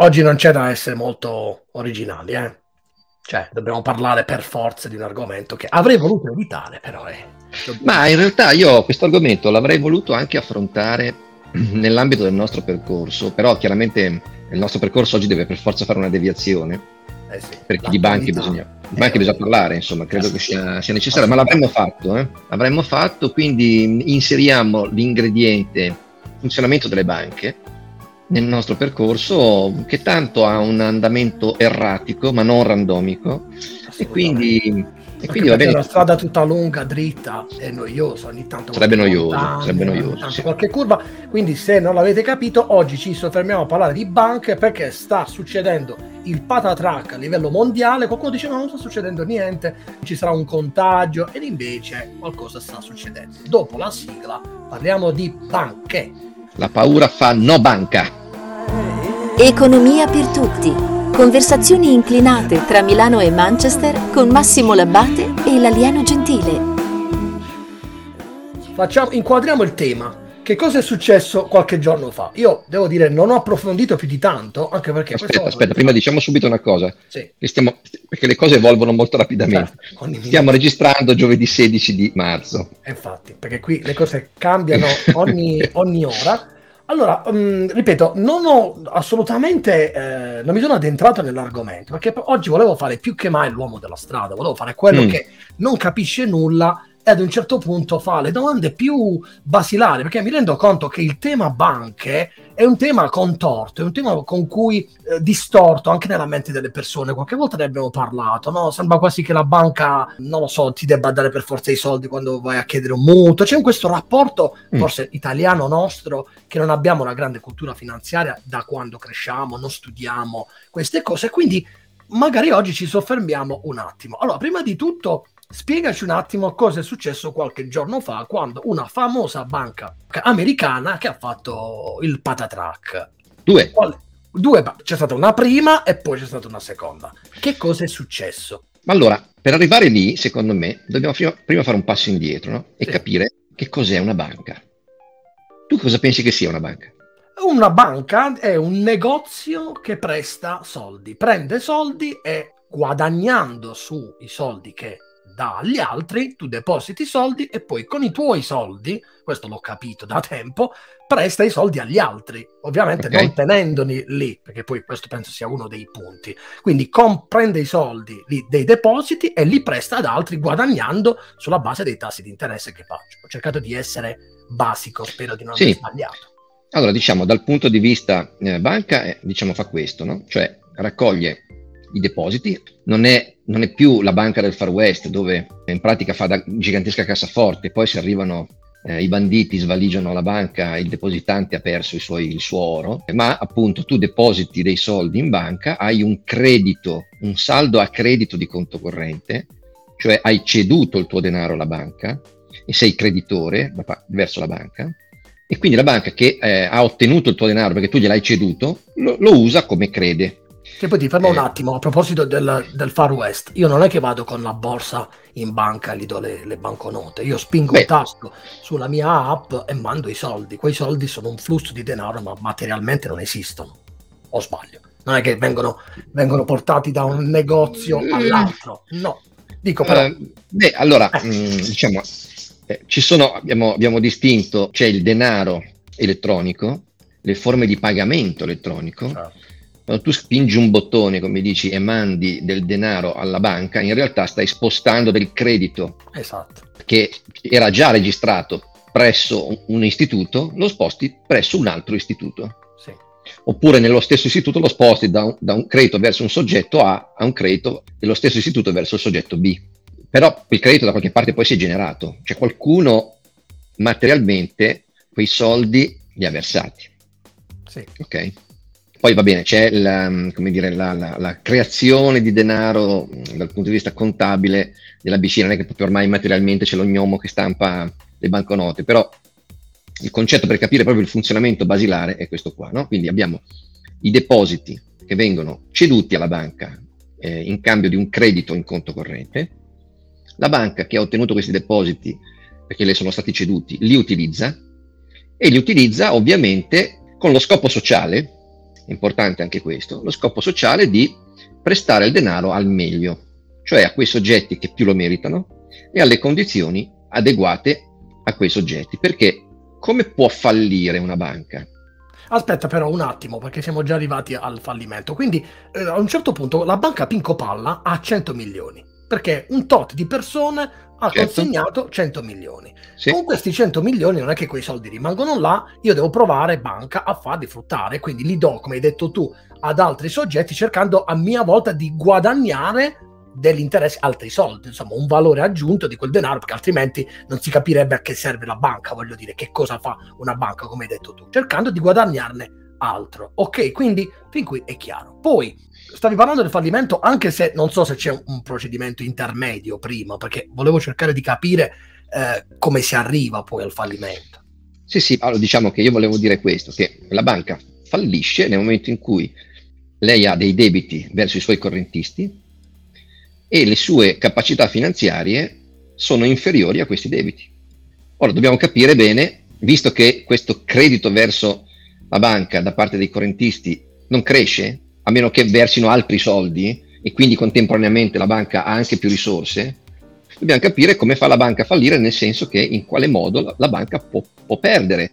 oggi non c'è da essere molto originali, eh? Cioè, dobbiamo parlare per forza di un argomento che avrei voluto evitare, però è... Ma in realtà io questo argomento l'avrei voluto anche affrontare nell'ambito del nostro percorso, però chiaramente il nostro percorso oggi deve per forza fare una deviazione, eh sì, perché di banche bisogna, di banche bisogna parlare, insomma, credo che sia, sia necessario, ma l'avremmo fatto, eh? l'avremmo fatto, quindi inseriamo l'ingrediente funzionamento delle banche nel nostro percorso che tanto ha un andamento erratico ma non randomico. E quindi, e quindi va bene. la strada tutta lunga, dritta è noiosa ogni tanto sarebbe noioso, sarebbe noioso sì. qualche curva. Quindi se non l'avete capito oggi ci soffermiamo a parlare di banche perché sta succedendo il patatrack a livello mondiale. Qualcuno dice no non sta succedendo niente ci sarà un contagio. Ed invece qualcosa sta succedendo. Dopo la sigla parliamo di banche. La paura fa no banca Economia per tutti. Conversazioni inclinate tra Milano e Manchester con Massimo Labbate e l'alieno gentile. Facciamo, inquadriamo il tema. Che cosa è successo qualche giorno fa? Io devo dire, non ho approfondito più di tanto, anche perché... Aspetta, aspetta, prima diciamo subito una cosa. Sì. Stiamo, perché le cose evolvono molto rapidamente. Certo, stiamo registrando giovedì 16 di marzo. Infatti, perché qui le cose cambiano ogni, ogni ora. Allora, um, ripeto, non ho assolutamente, eh, non mi sono addentrato nell'argomento, perché oggi volevo fare più che mai l'uomo della strada, volevo fare quello mm. che non capisce nulla e ad un certo punto fa le domande più basilari, perché mi rendo conto che il tema banche è un tema contorto, è un tema con cui eh, distorto anche nella mente delle persone. Qualche volta ne abbiamo parlato, no? Sembra quasi che la banca, non lo so, ti debba dare per forza i soldi quando vai a chiedere un mutuo. C'è questo rapporto, mm. forse italiano nostro, che non abbiamo una grande cultura finanziaria da quando cresciamo, non studiamo queste cose. Quindi magari oggi ci soffermiamo un attimo. Allora, prima di tutto Spiegaci un attimo cosa è successo qualche giorno fa quando una famosa banca americana che ha fatto il patatrack. Due. Due, c'è stata una prima e poi c'è stata una seconda. Che cosa è successo? Allora, per arrivare lì, secondo me, dobbiamo prima, fare un passo indietro no? e sì. capire che cos'è una banca. Tu cosa pensi che sia una banca? Una banca è un negozio che presta soldi, prende soldi e guadagnando sui soldi che dà agli altri, tu depositi i soldi e poi con i tuoi soldi, questo l'ho capito da tempo, presta i soldi agli altri, ovviamente okay. non tenendoli lì, perché poi questo penso sia uno dei punti. Quindi com- prende i soldi lì, dei depositi e li presta ad altri guadagnando sulla base dei tassi di interesse che faccio. Ho cercato di essere basico, spero di non sì. aver sbagliato. Allora, diciamo, dal punto di vista eh, banca, eh, diciamo, fa questo, no? Cioè, raccoglie i depositi, non è, non è, più la banca del Far West dove in pratica fa da gigantesca cassaforte, poi se arrivano eh, i banditi, svaligiano la banca, il depositante ha perso suoi, il suo oro, ma appunto tu depositi dei soldi in banca, hai un credito, un saldo a credito di conto corrente, cioè hai ceduto il tuo denaro alla banca e sei creditore verso la banca e quindi la banca che eh, ha ottenuto il tuo denaro perché tu gliel'hai ceduto lo, lo usa come crede che poi ti fermo eh. un attimo, a proposito del, del, Far West, io non è che vado con la borsa in banca e gli do le, le banconote, io spingo Beh. un tasto sulla mia app e mando i soldi, quei soldi sono un flusso di denaro ma materialmente non esistono, o sbaglio, non è che vengono, vengono portati da un negozio mm. all'altro, no, dico però... Uh, beh, allora, eh. mh, mm, diciamo, eh, ci sono, abbiamo, abbiamo distinto, c'è il denaro elettronico, le forme di pagamento elettronico, certo quando tu spingi un bottone, come dici, e mandi del denaro alla banca, in realtà stai spostando del credito esatto. che era già registrato presso un istituto, lo sposti presso un altro istituto. Sì. Oppure nello stesso istituto lo sposti da un, da un, credito verso un soggetto A a un credito dello stesso istituto verso il soggetto B. Però il credito da qualche parte poi si è generato, cioè qualcuno materialmente quei soldi li ha versati. Sì. Ok? Poi va bene, c'è la, dire, la, la, la, creazione di denaro dal punto di vista contabile della BC, non è che proprio ormai materialmente c'è lo gnomo che stampa le banconote, però il concetto per capire proprio il funzionamento basilare è questo qua. No? Quindi abbiamo i depositi che vengono ceduti alla banca eh, in cambio di un credito in conto corrente, la banca che ha ottenuto questi depositi perché le sono stati ceduti li utilizza e li utilizza ovviamente con lo scopo sociale importante anche questo, lo scopo sociale di prestare il denaro al meglio, cioè a quei soggetti che più lo meritano e alle condizioni adeguate a quei soggetti. Perché come può fallire una banca? Aspetta però un attimo, perché siamo già arrivati al fallimento. Quindi eh, a un certo punto la banca Pinco Palla ha 100 milioni, perché un tot di persone ha certo. consegnato 100 milioni. Sì. Con questi 100 milioni non è che quei soldi rimangono là, io devo provare banca a farli fruttare, quindi li do, come hai detto tu, ad altri soggetti cercando a mia volta di guadagnare dell'interesse altri soldi, insomma un valore aggiunto di quel denaro, perché altrimenti non si capirebbe a che serve la banca, voglio dire, che cosa fa una banca, come hai detto tu, cercando di guadagnarne altro. Ok, quindi fin qui è chiaro. Poi stavi parlando del fallimento, anche se non so se c'è un, procedimento intermedio prima, perché volevo cercare di capire eh, come si arriva poi al fallimento. Sì, sì, allora diciamo che io volevo dire questo, che la banca fallisce nel momento in cui lei ha dei debiti verso i suoi correntisti e le sue capacità finanziarie sono inferiori a questi debiti. Ora dobbiamo capire bene, visto che questo credito verso la banca da parte dei correntisti non cresce, a meno che versino altri soldi e quindi contemporaneamente la banca ha anche più risorse, dobbiamo capire come fa la banca a fallire, nel senso che in quale modo la, banca può, può perdere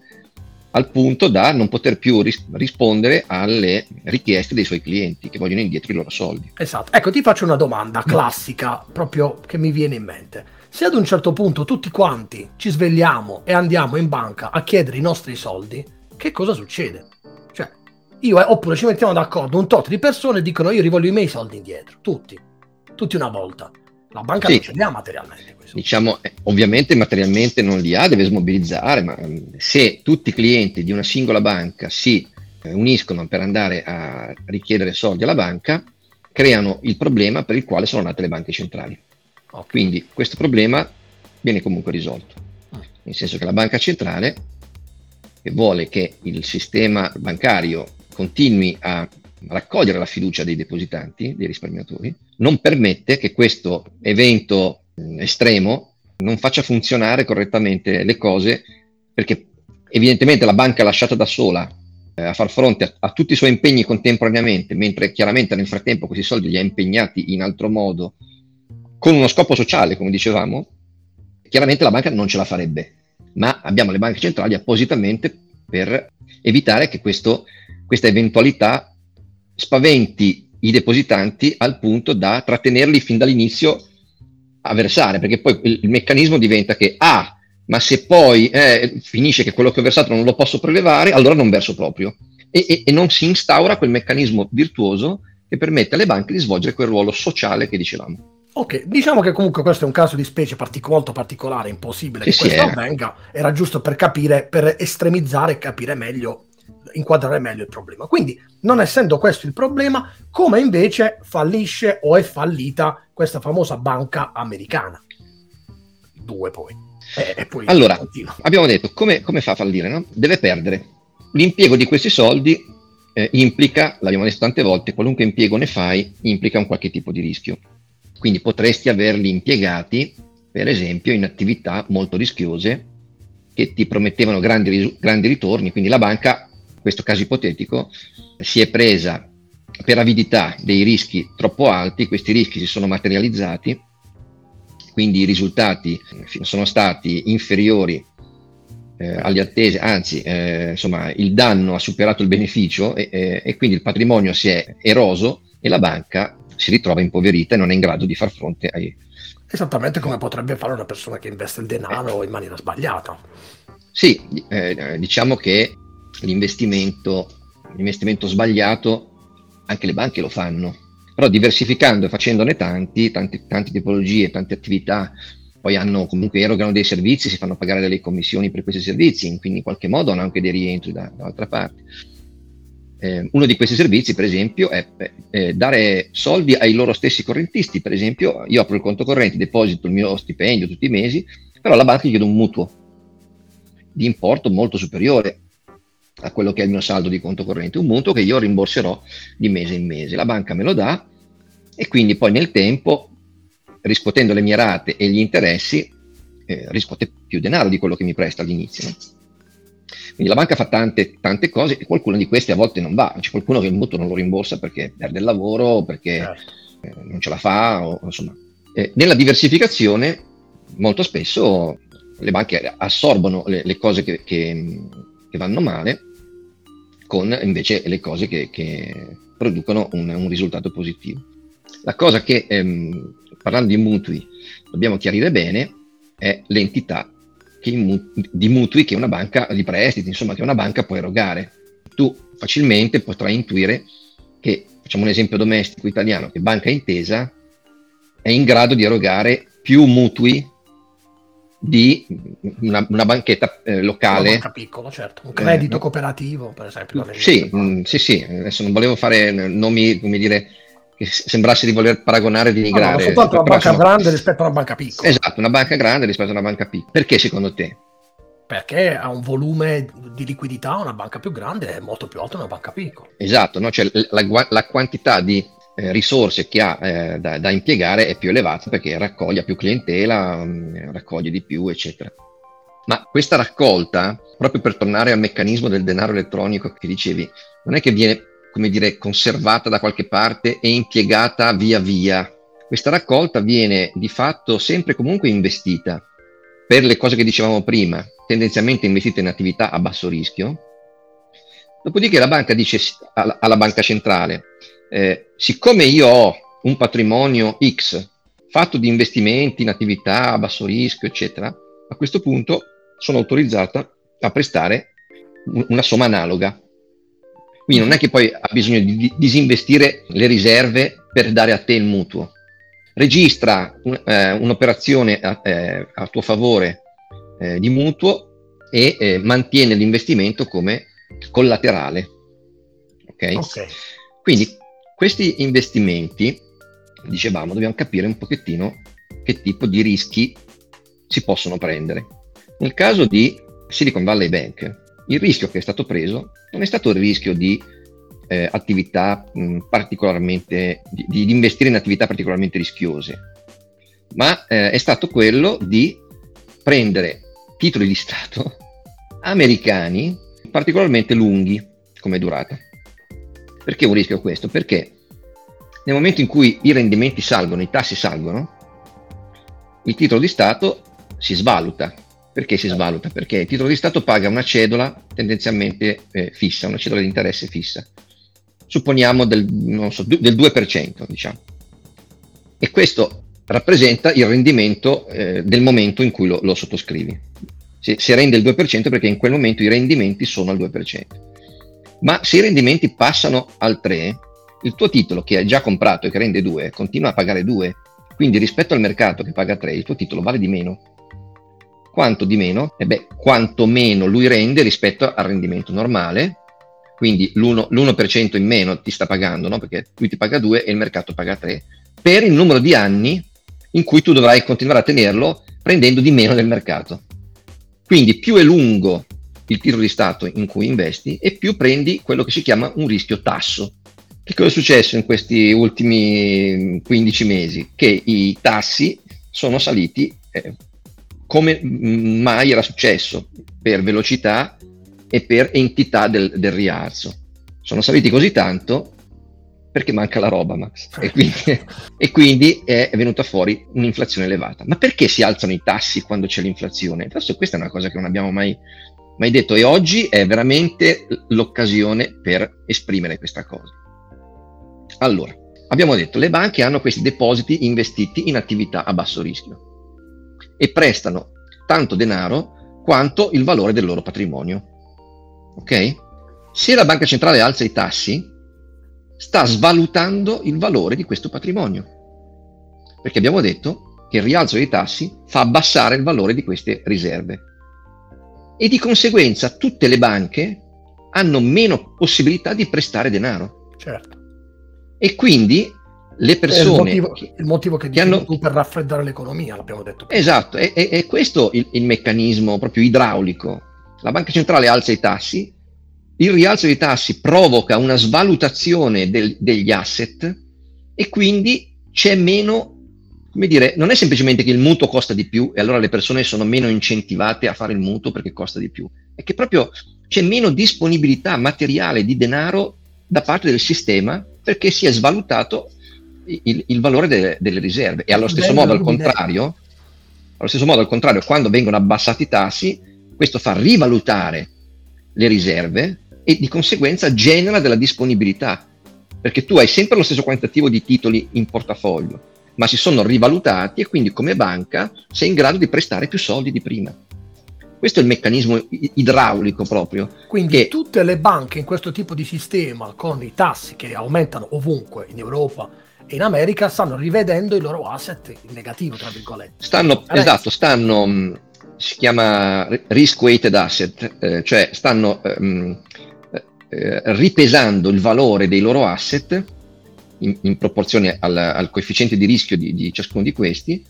al punto da non poter più ris- rispondere alle richieste dei suoi clienti che vogliono indietro i loro soldi. Esatto. Ecco, ti faccio una domanda classica, proprio che mi viene in mente. Se ad un certo punto tutti quanti ci svegliamo e andiamo in banca a chiedere i nostri soldi, che cosa succede? Io, eh, oppure ci mettiamo d'accordo un tot di persone e dicono io rivoglio i miei soldi indietro, tutti, tutti una volta. La banca sì. non ce li ha materialmente. Diciamo, eh, ovviamente materialmente non li ha, deve smobilizzare, ma mm, se tutti i clienti di una singola banca si eh, uniscono per andare a richiedere soldi alla banca, creano il problema per il quale sono nate le banche centrali. Okay. Quindi questo problema viene comunque risolto, ah. nel senso che la banca centrale che vuole che il sistema bancario continui a raccogliere la fiducia dei depositanti, dei risparmiatori, non permette che questo evento estremo non faccia funzionare correttamente le cose perché evidentemente la banca lasciata da sola eh, a far fronte a, a, tutti i suoi impegni contemporaneamente, mentre chiaramente nel frattempo questi soldi li ha impegnati in altro modo con uno scopo sociale, come dicevamo, chiaramente la banca non ce la farebbe, ma abbiamo le banche centrali appositamente per evitare che questo, questa eventualità spaventi i depositanti al punto da trattenerli fin dall'inizio a versare, perché poi il, meccanismo diventa che ah, ma se poi eh, finisce che quello che ho versato non lo posso prelevare, allora non verso proprio. E, e, e, non si instaura quel meccanismo virtuoso che permette alle banche di svolgere quel ruolo sociale che dicevamo. Ok, diciamo che comunque questo è un caso di specie partic- molto particolare, impossibile che, che questo avvenga, era giusto per capire, per estremizzare e capire meglio inquadrare meglio il problema. Quindi, non essendo questo il problema, come invece fallisce o è fallita questa famosa banca americana? Due poi. E, poi allora, abbiamo detto come, come, fa a fallire? No? Deve perdere. L'impiego di questi soldi eh, implica, l'abbiamo detto tante volte, qualunque impiego ne fai implica un qualche tipo di rischio. Quindi potresti averli impiegati, per esempio, in attività molto rischiose che ti promettevano grandi, grandi ritorni, quindi la banca questo caso ipotetico, si è presa per avidità dei rischi troppo alti, questi rischi si sono materializzati, quindi i risultati sono stati inferiori eh, alle attese, anzi eh, insomma il danno ha superato il beneficio e, e, e quindi il patrimonio si è eroso e la banca si ritrova impoverita e non è in grado di far fronte ai... Esattamente come potrebbe fare una persona che investe il denaro in maniera sbagliata. Sì, eh, diciamo che l'investimento, l'investimento sbagliato, anche le banche lo fanno, però diversificando e facendone tanti, tante, tante tipologie, tante attività, poi hanno comunque erogano dei servizi, si fanno pagare delle commissioni per questi servizi, quindi in qualche modo hanno anche dei rientri da, dall'altra parte. Eh, uno di questi servizi, per esempio, è eh, dare soldi ai loro stessi correntisti. Per esempio, io apro il conto corrente, deposito il mio stipendio tutti i mesi, però la banca gli chiede un mutuo di importo molto superiore a quello che è il mio saldo di conto corrente, un mutuo che io rimborserò di mese in mese. La banca me lo dà e quindi poi nel tempo, riscuotendo le mie rate e gli interessi, eh, riscuote più denaro di quello che mi presta all'inizio. No? Quindi la banca fa tante, tante cose e qualcuna di queste a volte non va, c'è qualcuno che il mutuo non lo rimborsa perché perde il lavoro, perché certo. eh, non ce la fa, o, insomma. Eh, nella diversificazione molto spesso le banche assorbono le, le cose che, che, che, vanno male con invece le cose che, che producono un, un, risultato positivo. La cosa che, ehm, parlando di mutui, dobbiamo chiarire bene è l'entità di mutui che una banca, di prestiti, insomma, che una banca può erogare. Tu facilmente potrai intuire che, facciamo un esempio domestico italiano, che Banca Intesa è in grado di erogare più mutui di una, una banchetta eh, locale. Una banca piccola, certo. Un credito eh, cooperativo, per esempio. Sì, mh, mm, sì, sì, adesso non volevo fare nomi, come dire, che sembrasse di voler paragonare, denigrare. No, no, soltanto una banca sono... grande rispetto a una banca piccola. Esatto, una banca grande rispetto a una banca piccola. Perché secondo te? Perché ha un volume di liquidità, una banca più grande è molto più alta di una banca piccola. Esatto, no? cioè, la, la, quantità di eh, risorse che ha eh, da, da, impiegare è più elevata perché raccoglie più clientela, mh, mm, raccoglie di più, eccetera. Ma questa raccolta, proprio per tornare al meccanismo del denaro elettronico che dicevi, non è che viene come dire, conservata da qualche parte e impiegata via via. Questa raccolta viene di fatto sempre comunque investita per le cose che dicevamo prima, tendenzialmente investita in attività a basso rischio. Dopodiché la banca dice alla, alla banca centrale, eh, siccome io ho un patrimonio X fatto di investimenti in attività a basso rischio, eccetera, a questo punto sono autorizzata a prestare una somma analoga quindi non è che poi ha bisogno di disinvestire le riserve per dare a te il mutuo. Registra un, eh, un'operazione a, eh, a, tuo favore eh, di mutuo e eh, mantiene l'investimento come collaterale. Okay? ok? Quindi questi investimenti, dicevamo, dobbiamo capire un pochettino che tipo di rischi si possono prendere. Nel caso di Silicon Valley Bank, il rischio che è stato preso non è stato il rischio di eh, attività mh, particolarmente, di, di, investire in attività particolarmente rischiose, ma eh, è stato quello di prendere titoli di Stato americani particolarmente lunghi come durata. Perché un rischio questo? Perché nel momento in cui i rendimenti salgono, i tassi salgono, il titolo di Stato si svaluta perché si svaluta? Perché il titolo di Stato paga una cedola tendenzialmente eh, fissa, una cedola di interesse fissa. Supponiamo del, so, del 2%, diciamo. E questo rappresenta il rendimento eh, del momento in cui lo, lo sottoscrivi. Si, si, rende il 2% perché in quel momento i rendimenti sono al 2%. Ma se i rendimenti passano al 3%, il tuo titolo che hai già comprato e che rende 2 continua a pagare 2, quindi rispetto al mercato che paga 3, il tuo titolo vale di meno quanto di meno? E beh, quanto meno lui rende rispetto al rendimento normale, quindi l'1%, l'1% in meno ti sta pagando, no? perché lui ti paga 2 e il mercato paga 3, per il numero di anni in cui tu dovrai continuare a tenerlo prendendo di meno del mercato. Quindi più è lungo il titolo di Stato in cui investi e più prendi quello che si chiama un rischio tasso. Che cosa è successo in questi ultimi 15 mesi? Che i tassi sono saliti eh, come mai era successo per velocità e per entità del, del rialzo. Sono saliti così tanto perché manca la roba, Max. E quindi, e quindi, è venuta fuori un'inflazione elevata. Ma perché si alzano i tassi quando c'è l'inflazione? Adesso questa è una cosa che non abbiamo mai, mai detto e oggi è veramente l'occasione per esprimere questa cosa. Allora, abbiamo detto, le banche hanno questi depositi investiti in attività a basso rischio e prestano tanto denaro quanto il valore del loro patrimonio. Ok? Se la banca centrale alza i tassi, sta svalutando il valore di questo patrimonio. Perché abbiamo detto che il rialzo dei tassi fa abbassare il valore di queste riserve. E di conseguenza tutte le banche hanno meno possibilità di prestare denaro. Certo. E quindi le persone... Il motivo, che, il motivo che, che hanno... per raffreddare l'economia, l'abbiamo detto. Prima. Esatto, è, è, è questo il, il, meccanismo proprio idraulico. La banca centrale alza i tassi, il rialzo dei tassi provoca una svalutazione del, degli asset e quindi c'è meno, come dire, non è semplicemente che il mutuo costa di più e allora le persone sono meno incentivate a fare il mutuo perché costa di più, è che proprio c'è meno disponibilità materiale di denaro da parte del sistema perché si è svalutato il, il valore delle, delle, riserve. E allo stesso modo, al allo stesso modo, al contrario, quando vengono abbassati i tassi, questo fa rivalutare le riserve e di conseguenza genera della disponibilità, perché tu hai sempre lo stesso quantitativo di titoli in portafoglio, ma si sono rivalutati e quindi come banca sei in grado di prestare più soldi di prima. Questo è il meccanismo idraulico proprio. Quindi che... tutte le banche in questo tipo di sistema, con i tassi che aumentano ovunque in Europa e in America, stanno rivedendo i loro asset in negativo, tra virgolette. Stanno, esatto, stanno, si chiama risk weighted asset, eh, cioè stanno ehm, eh, ripesando il valore dei loro asset in, in proporzione al, al, coefficiente di rischio di, di ciascuno di questi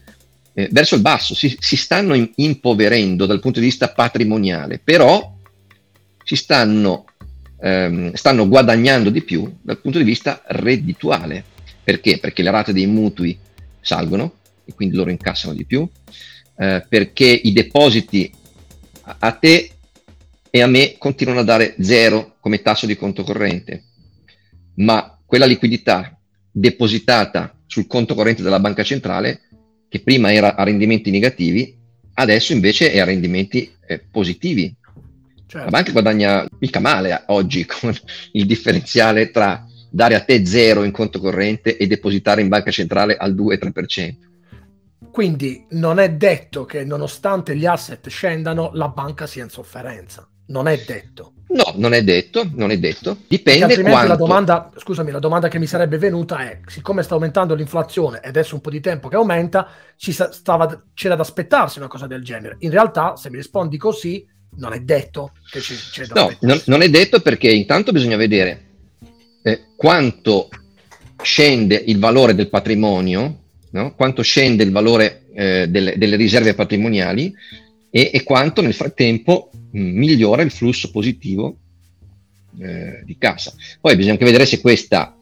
eh, verso il basso, si, si stanno in, impoverendo dal punto di vista patrimoniale, però si stanno, ehm, stanno guadagnando di più dal punto di vista reddituale. Perché? Perché le rate dei mutui salgono e quindi loro incassano di più, eh, perché i depositi a, te e a me continuano a dare zero come tasso di conto corrente, ma quella liquidità depositata sul conto corrente della banca centrale che prima era a rendimenti negativi, adesso invece è a rendimenti eh, positivi. Certo. La banca guadagna mica male oggi con il differenziale tra dare a te zero in conto corrente e depositare in banca centrale al 2-3%. Quindi non è detto che nonostante gli asset scendano, la banca sia in sofferenza. Non è detto. No, non è detto, non è detto. Dipende quanto... la domanda, scusami, la domanda che mi sarebbe venuta è, siccome sta aumentando l'inflazione ed adesso un po' di tempo che aumenta, ci stava, c'era da aspettarsi una cosa del genere. In realtà, se mi rispondi così, non è detto che ci, c'è da No, non, non, è detto perché intanto bisogna vedere eh, quanto scende il valore del patrimonio, no? quanto scende il valore eh, delle, delle riserve patrimoniali e, e quanto nel frattempo migliora il flusso positivo eh, di cassa. Poi bisogna anche vedere se questa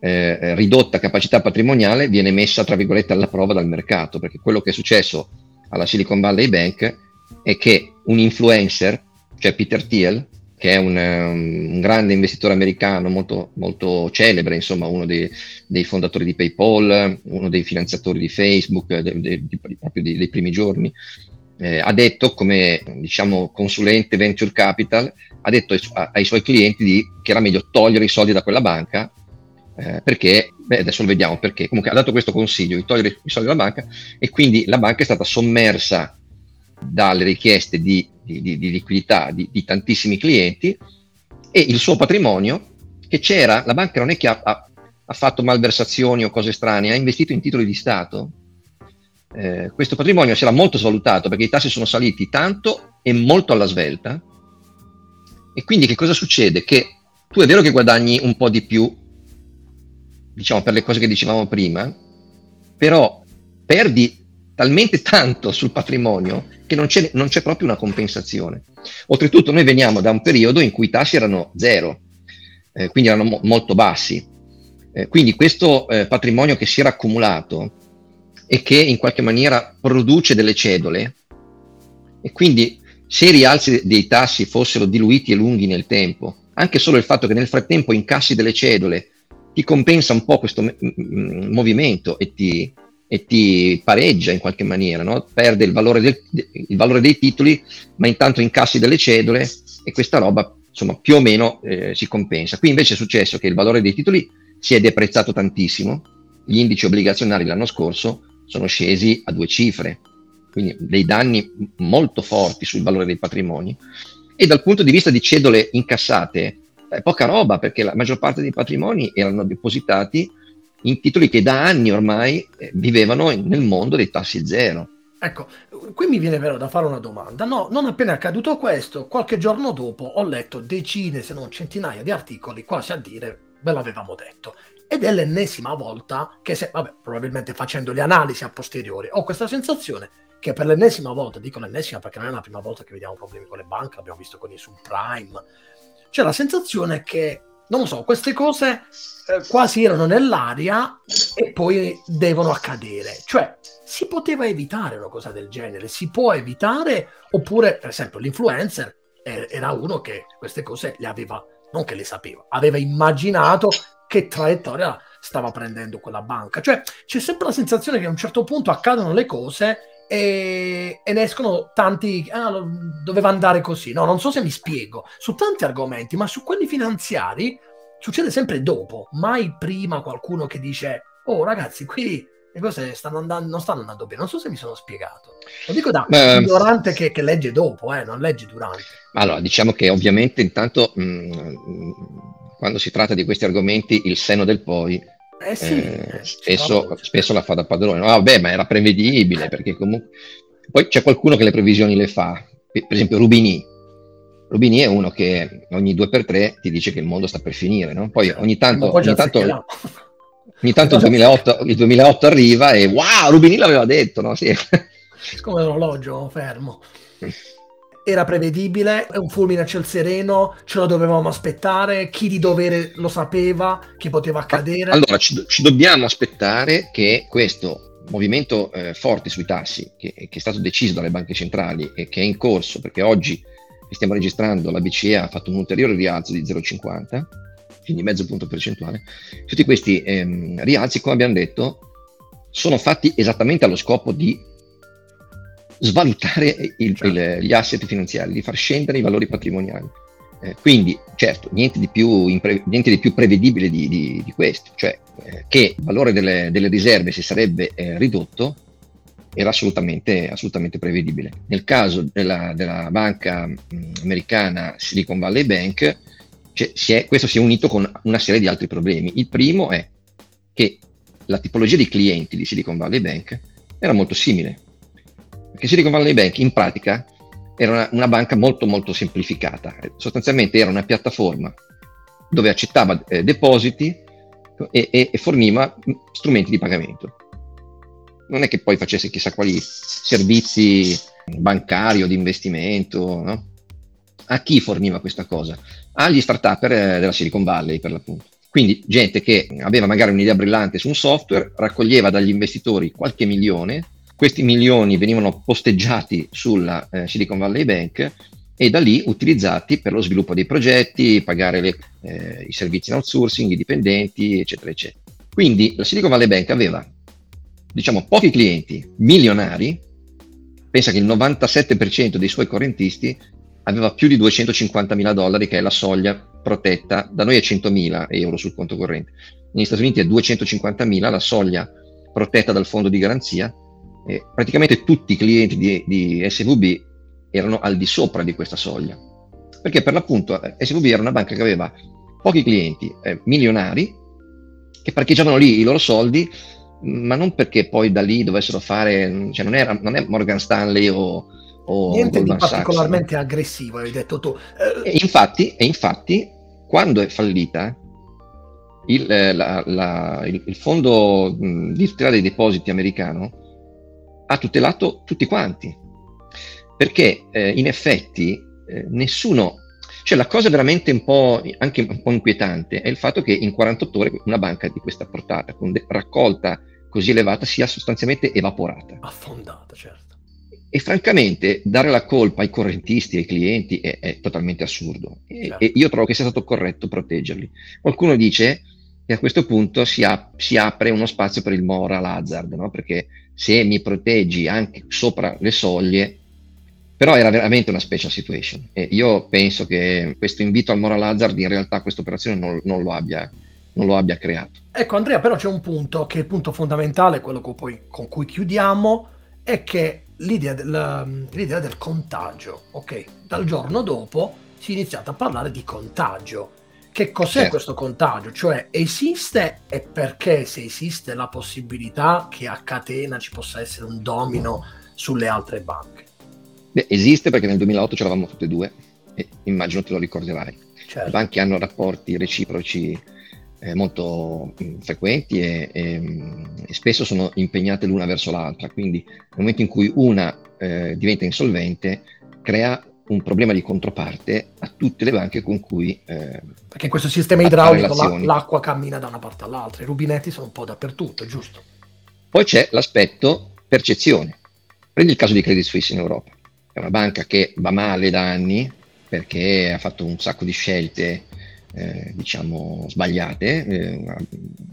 eh, ridotta capacità patrimoniale viene messa, tra virgolette, alla prova dal mercato, perché quello che è successo alla Silicon Valley Bank è che un influencer, cioè Peter Thiel, che è un, un grande investitore americano molto, molto celebre, insomma uno dei, dei, fondatori di PayPal, uno dei finanziatori di Facebook, de, de, de, proprio dei, dei primi giorni, eh, ha detto come diciamo, consulente venture capital, ha detto ai, su- ai suoi clienti di, che era meglio togliere i soldi da quella banca eh, perché, beh, adesso lo vediamo perché, comunque ha dato questo consiglio di togliere i soldi dalla banca e quindi la banca è stata sommersa dalle richieste di, di, di, di liquidità di, tantissimi clienti e il suo patrimonio che c'era, la banca non è che ha, ha, ha fatto malversazioni o cose strane, ha investito in titoli di Stato eh, questo patrimonio si era molto svalutato perché i tassi sono saliti tanto e molto alla svelta. E quindi che cosa succede? Che tu è vero che guadagni un po' di più, diciamo per le cose che dicevamo prima, però perdi talmente tanto sul patrimonio che non c'è, non c'è proprio una compensazione. Oltretutto noi veniamo da un periodo in cui i tassi erano zero, eh, quindi erano mo- molto bassi. Eh, quindi questo eh, patrimonio che si era accumulato e che in qualche maniera produce delle cedole e quindi se i rialzi dei tassi fossero diluiti e lunghi nel tempo, anche solo il fatto che nel frattempo incassi delle cedole ti compensa un po' questo m- m- movimento e ti, e ti, pareggia in qualche maniera, no? perde il valore, del, il valore, dei titoli, ma intanto incassi delle cedole e questa roba insomma più o meno eh, si compensa. Qui invece è successo che il valore dei titoli si è deprezzato tantissimo, gli indici obbligazionari l'anno scorso sono scesi a due cifre, quindi dei danni molto forti sul valore dei patrimoni. E dal punto di vista di cedole incassate, è poca roba perché la maggior parte dei patrimoni erano depositati in titoli che da anni ormai eh, vivevano nel mondo dei tassi zero. Ecco, qui mi viene vero da fare una domanda. No, non appena accaduto questo, qualche giorno dopo ho letto decine, se non centinaia di articoli, quasi a dire ve l'avevamo detto ed è l'ennesima volta che, se, vabbè, probabilmente facendo le analisi a posteriori, ho questa sensazione che per l'ennesima volta, dico l'ennesima perché non è la prima volta che vediamo problemi con le banche, l'abbiamo visto con i subprime, c'è la sensazione che, non lo so, queste cose quasi erano nell'aria e poi devono accadere. Cioè, si poteva evitare una cosa del genere, si può evitare, oppure, per esempio, l'influencer era uno che queste cose le aveva, non che le sapeva, aveva immaginato che traiettoria stava prendendo quella banca. Cioè c'è sempre la sensazione che a un certo punto accadono le cose e, e ne escono tanti, ah, doveva andare così. No, non so se mi spiego, su tanti argomenti, ma su quelli finanziari succede sempre dopo, mai prima qualcuno che dice, oh ragazzi, qui le cose stanno andando, non stanno andando bene. Non so se mi sono spiegato. Lo dico da Beh, ignorante che, che, legge dopo, eh, non legge durante. Allora, diciamo che ovviamente intanto mh, mm, quando si tratta di questi argomenti il seno del poi eh sì, eh, spesso, spesso, la fa da padrone. No, vabbè, ma era prevedibile perché comunque... Poi c'è qualcuno che le previsioni le fa, per esempio Rubini. Rubini è uno che ogni due per tre ti dice che il mondo sta per finire, no? Poi ogni tanto, ogni tanto, ogni tanto il, 2008, il 2008 arriva e wow, Rubini l'aveva detto, no? Sì. Come l'orologio fermo era prevedibile, è un fulmine a ciel sereno, ce lo dovevamo aspettare, chi di dovere lo sapeva che poteva accadere. Allora, ci, ci dobbiamo aspettare che questo movimento eh, forte sui tassi, che, che, è stato deciso dalle banche centrali e che è in corso, perché oggi che stiamo registrando la BCE ha fatto un ulteriore rialzo di 0,50, quindi mezzo punto percentuale, tutti questi ehm, rialzi, come abbiamo detto, sono fatti esattamente allo scopo di svalutare il, certo. il, gli asset finanziari, di far scendere i valori patrimoniali. Eh, quindi, certo, niente di più, impre- niente di più prevedibile di, di, di questo, cioè eh, che il valore delle, delle, riserve si sarebbe eh, ridotto era assolutamente, assolutamente, prevedibile. Nel caso della, della banca mh, americana Silicon Valley Bank, cioè, si è, questo si è unito con una serie di altri problemi. Il primo è che la tipologia di clienti di Silicon Valley Bank era molto simile perché Silicon Valley Bank in pratica era una, una banca molto molto semplificata, sostanzialmente era una piattaforma dove accettava eh, depositi e, e, e, forniva strumenti di pagamento. Non è che poi facesse chissà quali servizi bancari o di investimento, no? A chi forniva questa cosa? Agli start-up eh, della Silicon Valley, per l'appunto. Quindi gente che aveva magari un'idea brillante su un software, raccoglieva dagli investitori qualche milione questi milioni venivano posteggiati sulla eh, Silicon Valley Bank e da lì utilizzati per lo sviluppo dei progetti, pagare le, eh, i servizi in outsourcing, i dipendenti, eccetera, eccetera. Quindi la Silicon Valley Bank aveva, diciamo, pochi clienti milionari, pensa che il 97% dei suoi correntisti aveva più di 250 mila dollari, che è la soglia protetta, da noi è 100 mila euro sul conto corrente, negli Stati Uniti è 250 mila la soglia protetta dal fondo di garanzia, eh, praticamente tutti i clienti di, di, SVB erano al di sopra di questa soglia. Perché per l'appunto eh, SVB era una banca che aveva pochi clienti eh, milionari che parcheggiavano lì i loro soldi, ma non perché poi da lì dovessero fare, cioè non, era, non è Morgan Stanley o, o niente Goldman di particolarmente Sachs, aggressivo, hai detto tu. E infatti, e infatti, quando è fallita, il, eh, la, la, il, il fondo di tutela dei depositi americano ha tutelato tutti quanti, perché eh, in effetti eh, nessuno, cioè la cosa veramente un po', anche un po' inquietante è il fatto che in 48 ore una banca di questa portata, con de- raccolta così elevata, sia sostanzialmente evaporata. Affondata, certo. E francamente dare la colpa ai correntisti, ai clienti, è, è totalmente assurdo. E, certo. e, io trovo che sia stato corretto proteggerli. Qualcuno dice che a questo punto si, ap- si apre uno spazio per il moral hazard, no? perché se mi proteggi anche sopra le soglie, però era veramente una special situation e io penso che questo invito al moral hazard in realtà questa operazione non, non, lo, abbia, non lo abbia creato. Ecco Andrea, però c'è un punto che è il punto fondamentale, quello con cui, con cui chiudiamo, è che l'idea del, l'idea del contagio, ok? Dal giorno dopo si è iniziato a parlare di contagio che cos'è certo. questo contagio? Cioè esiste e perché se esiste la possibilità che a catena ci possa essere un domino sulle altre banche? Beh, esiste perché nel 2008 ce l'avamo tutte e due e immagino te lo ricorderai. Certo. Le banche hanno rapporti reciproci eh, molto mh, mm, frequenti e, e, mm, e, spesso sono impegnate l'una verso l'altra, quindi nel momento in cui una eh, diventa insolvente crea un problema di controparte a tutte le banche con cui... Eh, Perché in questo sistema idraulico la, l'acqua cammina da una parte all'altra, i rubinetti sono un po' dappertutto, giusto? Poi c'è l'aspetto percezione. Prendi il caso di Credit Suisse in Europa, è una banca che va male da anni, perché ha fatto un sacco di scelte eh, diciamo sbagliate, eh,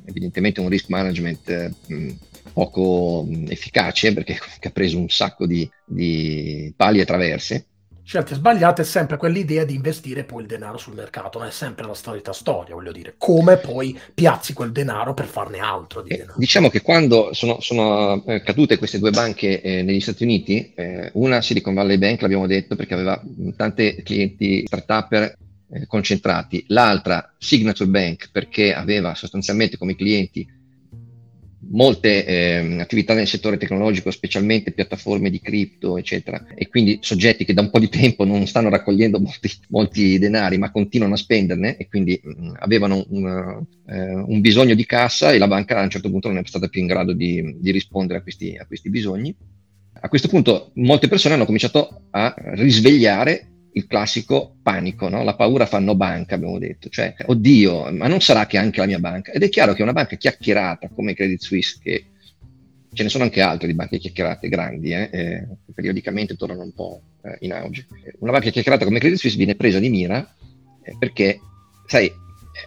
evidentemente un risk management mh, poco mh, efficace perché ha preso un sacco di, di pali e traverse scelte sbagliate è sempre quell'idea di investire poi il denaro sul mercato, non è sempre la solita storia, voglio dire, come poi piazzi quel denaro per farne altro di eh, Diciamo che quando sono, sono eh, cadute queste due banche eh, negli Stati Uniti, eh, una Silicon Valley Bank, l'abbiamo detto, perché aveva tante clienti start-up eh, concentrati, l'altra Signature Bank, perché aveva sostanzialmente come clienti molte eh, attività nel settore tecnologico, specialmente piattaforme di cripto, eccetera, e quindi soggetti che da un po' di tempo non stanno raccogliendo molti, molti denari, ma continuano a spenderne e quindi mh, mm, avevano un, eh, un, bisogno di cassa e la banca a un certo punto non è stata più in grado di, di rispondere a questi, a questi bisogni. A questo punto molte persone hanno cominciato a risvegliare il classico panico, no? la paura fanno banca, abbiamo detto, cioè, oddio, ma non sarà che anche la mia banca? Ed è chiaro che una banca chiacchierata come Credit Suisse, che ce ne sono anche altre di banche chiacchierate grandi, eh, eh, periodicamente tornano un po' eh, in auge. Una banca chiacchierata come Credit Suisse viene presa di mira eh, perché, sai,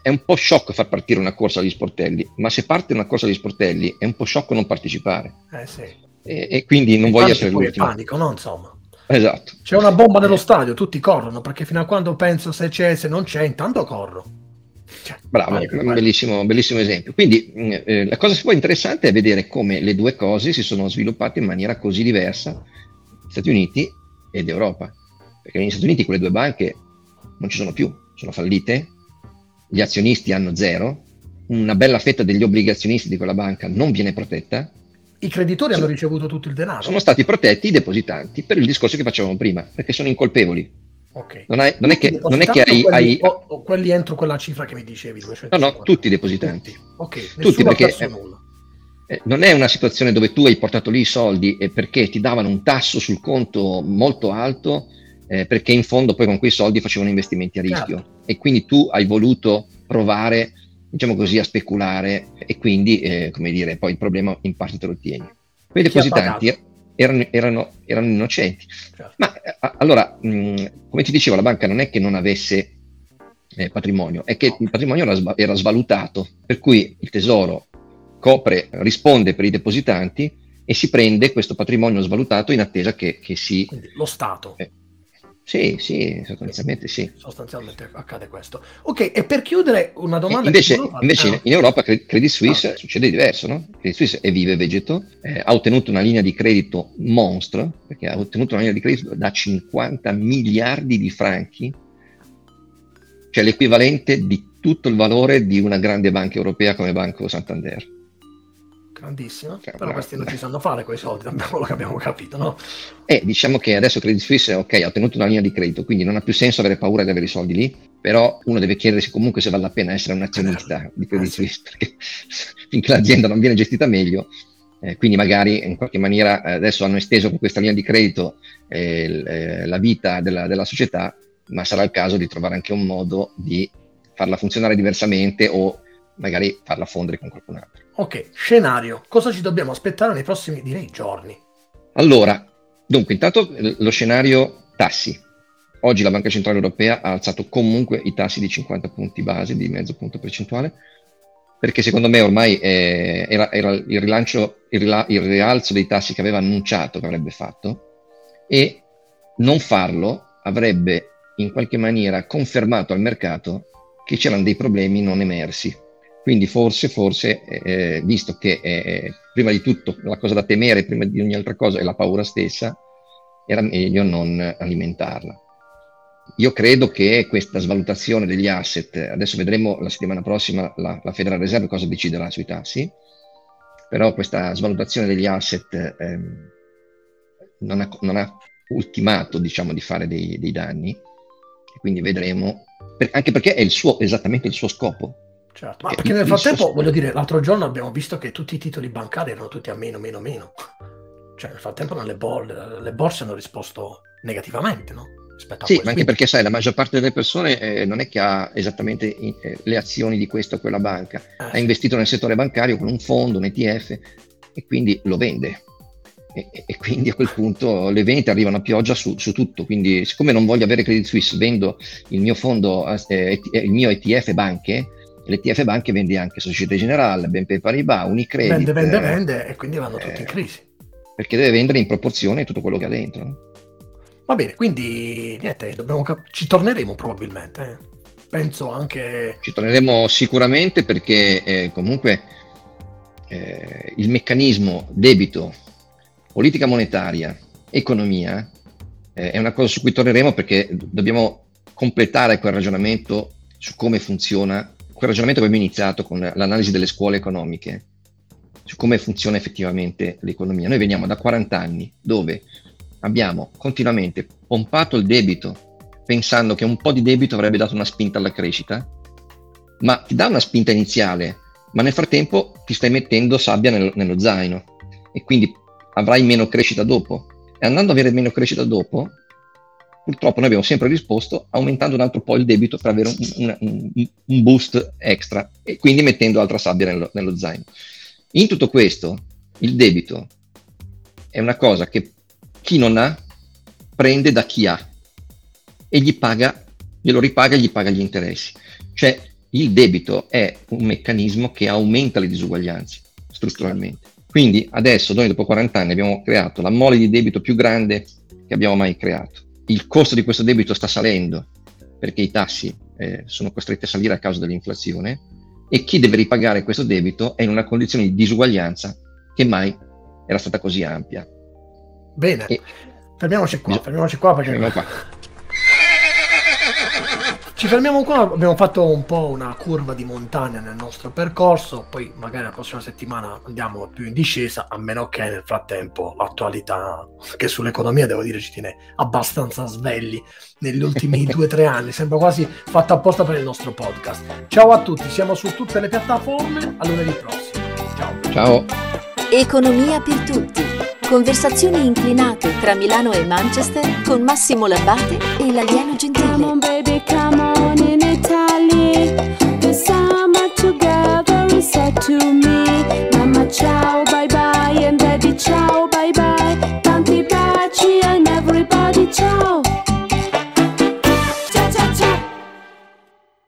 è un po' sciocco far partire una corsa agli sportelli, ma se parte una corsa agli sportelli è un po' sciocco non partecipare. Eh sì. E, e quindi non voglio essere l'ultimo. panico, no? Insomma. Esatto. C'è una bomba nello stadio, tutti corrono, perché fino a quando penso se c'è, se non c'è, intanto corro. Cioè, Bravo, un bellissimo, bellissimo, esempio. Quindi mm, eh, la cosa poi interessante è vedere come le due cose si sono sviluppate in maniera così diversa, Stati Uniti ed Europa. Perché negli Stati Uniti quelle due banche non ci sono più, sono fallite, gli azionisti hanno zero, una bella fetta degli obbligazionisti di quella banca non viene protetta, i creditori hanno ricevuto tutto il denaro. Sono stati protetti i depositanti per il discorso che facevamo prima, perché sono incolpevoli. Okay. Non, hai, non, è che, non è che hai, quelli, hai... O, o quelli, entro quella cifra che mi dicevi. 250. No, no, tutti i depositanti. Tutti, okay. tutti perché eh, non è una situazione dove tu hai portato lì i soldi e perché ti davano un tasso sul conto molto alto, eh, perché in fondo poi con quei soldi facevano investimenti a rischio. Certo. E quindi tu hai voluto provare diciamo così, a speculare e quindi, eh, come dire, poi il problema in parte te lo tieni. Quei depositanti erano, erano, erano, innocenti. Certo. Ma a, allora, mh, come ti dicevo, la banca non è che non avesse eh, patrimonio, è che il patrimonio era, era, svalutato, per cui il tesoro copre, risponde per i depositanti e si prende questo patrimonio svalutato in attesa che, che si... Quindi lo Stato. Eh, sì, sì, sostanzialmente sì. Sostanzialmente accade questo. Ok, e per chiudere una domanda... invece, invece ah. in Europa Credit Suisse ah. succede diverso, no? Credit Suisse è vive vegeto, eh, ha ottenuto una linea di credito mostro, perché ha ottenuto una linea di credito da 50 miliardi di franchi, cioè l'equivalente di tutto il valore di una grande banca europea come Banco Santander grandissima, cioè, però questi non ci sanno fare quei soldi, da quello che abbiamo capito, no? Eh, diciamo che adesso Credit Suisse, ok, ha ottenuto una linea di credito, quindi non ha più senso avere paura di avere i soldi lì, però uno deve chiedersi comunque se vale la pena essere un azionista eh, di Credit eh, Suisse, perché finché l'azienda non viene gestita meglio, eh, quindi magari in qualche maniera eh, adesso hanno esteso con questa linea di credito eh, eh, la vita della, della società, ma sarà il caso di trovare anche un modo di farla funzionare diversamente o magari farla fondere con qualcun altro. Ok, scenario. Cosa ci dobbiamo aspettare nei prossimi, direi, giorni? Allora, dunque, intanto lo scenario tassi. Oggi la Banca Centrale Europea ha alzato comunque i tassi di 50 punti base, di mezzo punto percentuale, perché secondo me ormai eh, era, era, il rilancio, il, rila, il rialzo dei tassi che aveva annunciato che avrebbe fatto e non farlo avrebbe in qualche maniera confermato al mercato che c'erano dei problemi non emersi quindi forse, forse eh, visto che eh, prima di tutto la cosa da temere, prima di ogni altra cosa, è la paura stessa, era meglio non alimentarla. Io credo che questa svalutazione degli asset, adesso vedremo la settimana prossima la, la Federal Reserve cosa deciderà sui tassi, però questa svalutazione degli asset eh, non, ha, non, ha, ultimato diciamo, di fare dei, dei danni, quindi vedremo, per, anche perché è il suo, esattamente il suo scopo, Certo, ma perché nel frattempo, voglio dire, l'altro giorno abbiamo visto che tutti i titoli bancari erano tutti a meno, meno, meno. Cioè, nel frattempo le, bol- le borse hanno risposto negativamente, no? Rispetto a sì, ma anche perché, sai, la maggior parte delle persone eh, non è che ha esattamente in, eh, le azioni di questa o quella banca. Eh, ha investito nel settore bancario con un fondo, un ETF, e quindi lo vende. e, e, quindi a quel punto le vendite arrivano a pioggia su, su, tutto. Quindi, siccome non voglio avere Credit Suisse, vendo il mio fondo, eh, il mio ETF banche. L'ETF banche vende anche Societe Generale, BNP Paribas, Unicredit. Vende, vende, vende e quindi vanno tutti in eh, crisi. Perché deve vendere in proporzione tutto quello che ha dentro. Va bene, quindi niente, cap- ci torneremo probabilmente. Eh. Penso anche. Ci torneremo sicuramente perché eh, comunque eh, il meccanismo debito politica monetaria, economia, eh, è una cosa su cui torneremo perché dobbiamo completare quel ragionamento su come funziona, quel ragionamento che abbiamo iniziato con l'analisi delle scuole economiche, su come funziona effettivamente l'economia. Noi veniamo da 40 anni dove abbiamo continuamente pompato il debito pensando che un po' di debito avrebbe dato una spinta alla crescita, ma ti dà una spinta iniziale, ma nel frattempo ti stai mettendo sabbia nello, nello zaino e quindi avrai meno crescita dopo. E andando ad avere meno crescita dopo, purtroppo noi abbiamo sempre risposto aumentando un altro po' il debito per avere un, un, un boost extra e quindi mettendo altra sabbia nello, nello zaino. In tutto questo, il debito è una cosa che chi non ha prende da chi ha e gli paga, glielo ripaga e gli paga gli interessi. Cioè il debito è un meccanismo che aumenta le disuguaglianze strutturalmente. Quindi adesso noi dopo 40 anni abbiamo creato la mole di debito più grande che abbiamo mai creato. Il costo di questo debito sta salendo perché i tassi eh, sono costretti a salire a causa dell'inflazione e chi deve ripagare questo debito è in una condizione di disuguaglianza che mai era stata così ampia. Bene, e... fermiamoci qua, fermiamoci qua perché... Fermiamo qua. Ci fermiamo qua, abbiamo fatto un po' una curva di montagna nel nostro percorso, poi magari la prossima settimana andiamo più in discesa, a meno che nel frattempo l'attualità, che sull'economia devo dire ci tiene abbastanza svegli negli ultimi due o tre anni, sembra quasi fatta apposta per il nostro podcast. Ciao a tutti, siamo su tutte le piattaforme, a lunedì prossimo. Ciao. Ciao. Economia per tutti. Conversazioni inclinate tra Milano e Manchester con Massimo Labbate e l'alieno gentile. Come on baby, come on in Italy. The summer together is said to me.